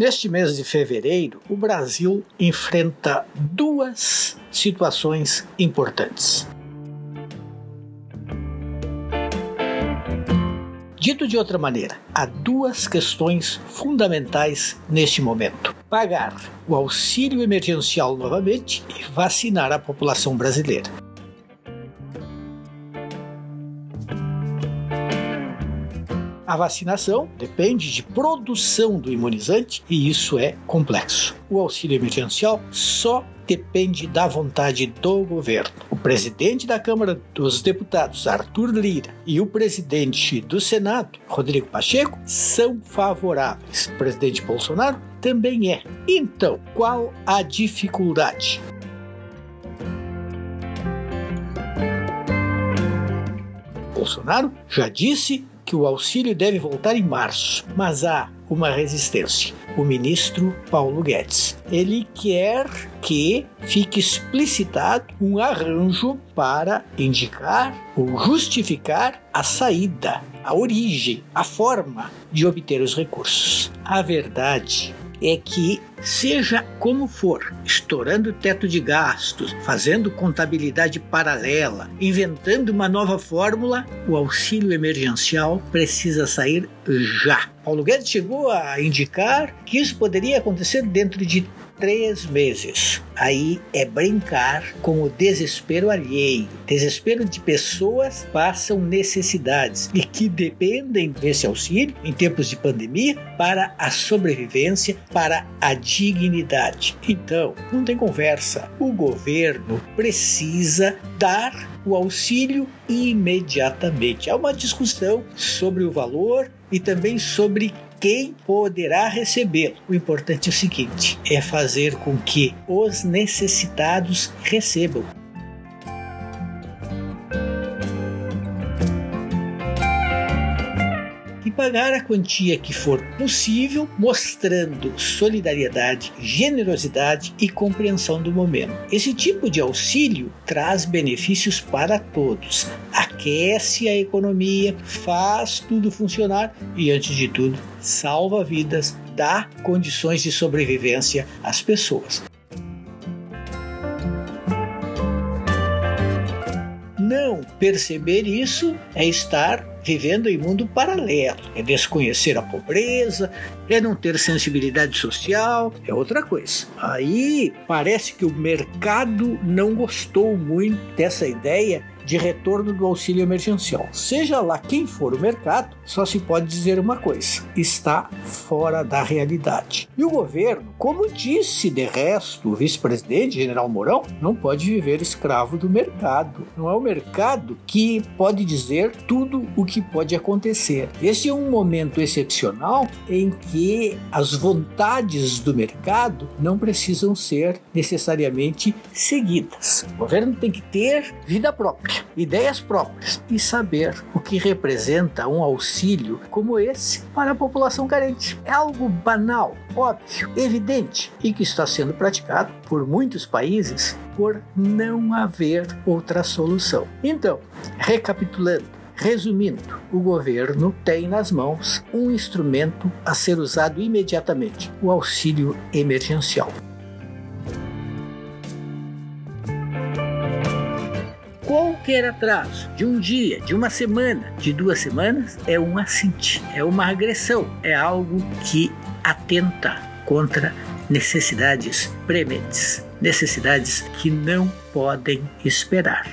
Neste mês de fevereiro, o Brasil enfrenta duas situações importantes. Dito de outra maneira, há duas questões fundamentais neste momento: pagar o auxílio emergencial novamente e vacinar a população brasileira. A vacinação depende de produção do imunizante e isso é complexo. O auxílio emergencial só depende da vontade do governo. O presidente da Câmara dos Deputados, Arthur Lira, e o presidente do Senado, Rodrigo Pacheco, são favoráveis. O presidente Bolsonaro também é. Então, qual a dificuldade? Bolsonaro já disse que o auxílio deve voltar em março, mas há uma resistência. O ministro Paulo Guedes. Ele quer que fique explicitado um arranjo para indicar ou justificar a saída, a origem, a forma de obter os recursos. A verdade é que, seja como for, estourando o teto de gastos, fazendo contabilidade paralela, inventando uma nova fórmula, o auxílio emergencial precisa sair já. Paulo Guedes chegou a indicar que isso poderia acontecer dentro de três meses. Aí é brincar com o desespero alheio. Desespero de pessoas passam necessidades e que dependem desse auxílio em tempos de pandemia para a sobrevivência, para a dignidade. Então, não tem conversa. O governo precisa dar o auxílio imediatamente. Há uma discussão sobre o valor e também sobre quem poderá recebê-lo. O importante é o seguinte: é fazer com que os necessitados recebam. E pagar a quantia que for possível, mostrando solidariedade, generosidade e compreensão do momento. Esse tipo de auxílio traz benefícios para todos, aquece a economia, faz tudo funcionar e, antes de tudo, salva vidas, dá condições de sobrevivência às pessoas. Não perceber isso é estar vivendo em mundo paralelo. É desconhecer a pobreza, é não ter sensibilidade social, é outra coisa. Aí parece que o mercado não gostou muito dessa ideia de retorno do auxílio emergencial. Seja lá quem for o mercado, só se pode dizer uma coisa: está fora da realidade. E o governo, como disse de resto o vice-presidente general Mourão, não pode viver escravo do mercado. Não é o mercado que pode dizer tudo o que pode acontecer. Esse é um momento excepcional em que as vontades do mercado não precisam ser necessariamente seguidas. O governo tem que ter vida própria ideias próprias e saber o que representa um auxílio como esse para a população carente. É algo banal, óbvio, evidente e que está sendo praticado por muitos países por não haver outra solução. Então, recapitulando, Resumindo, o governo tem nas mãos um instrumento a ser usado imediatamente: o auxílio emergencial. Qualquer atraso de um dia, de uma semana, de duas semanas é um assinte, é uma agressão, é algo que atenta contra necessidades prementes, necessidades que não podem esperar.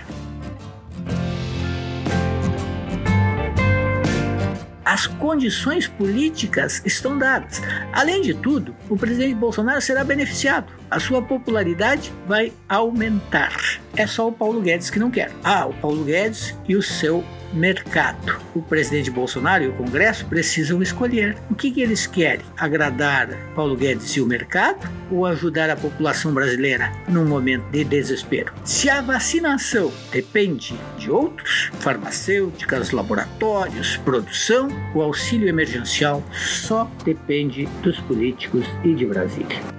as condições políticas estão dadas. Além de tudo, o presidente Bolsonaro será beneficiado. A sua popularidade vai aumentar. É só o Paulo Guedes que não quer. Ah, o Paulo Guedes e o seu mercado. O presidente Bolsonaro e o Congresso precisam escolher o que, que eles querem: agradar Paulo Guedes e o mercado ou ajudar a população brasileira num momento de desespero. Se a vacinação depende de outros, farmacêuticas, laboratórios, produção, o auxílio emergencial só depende dos políticos e de Brasília.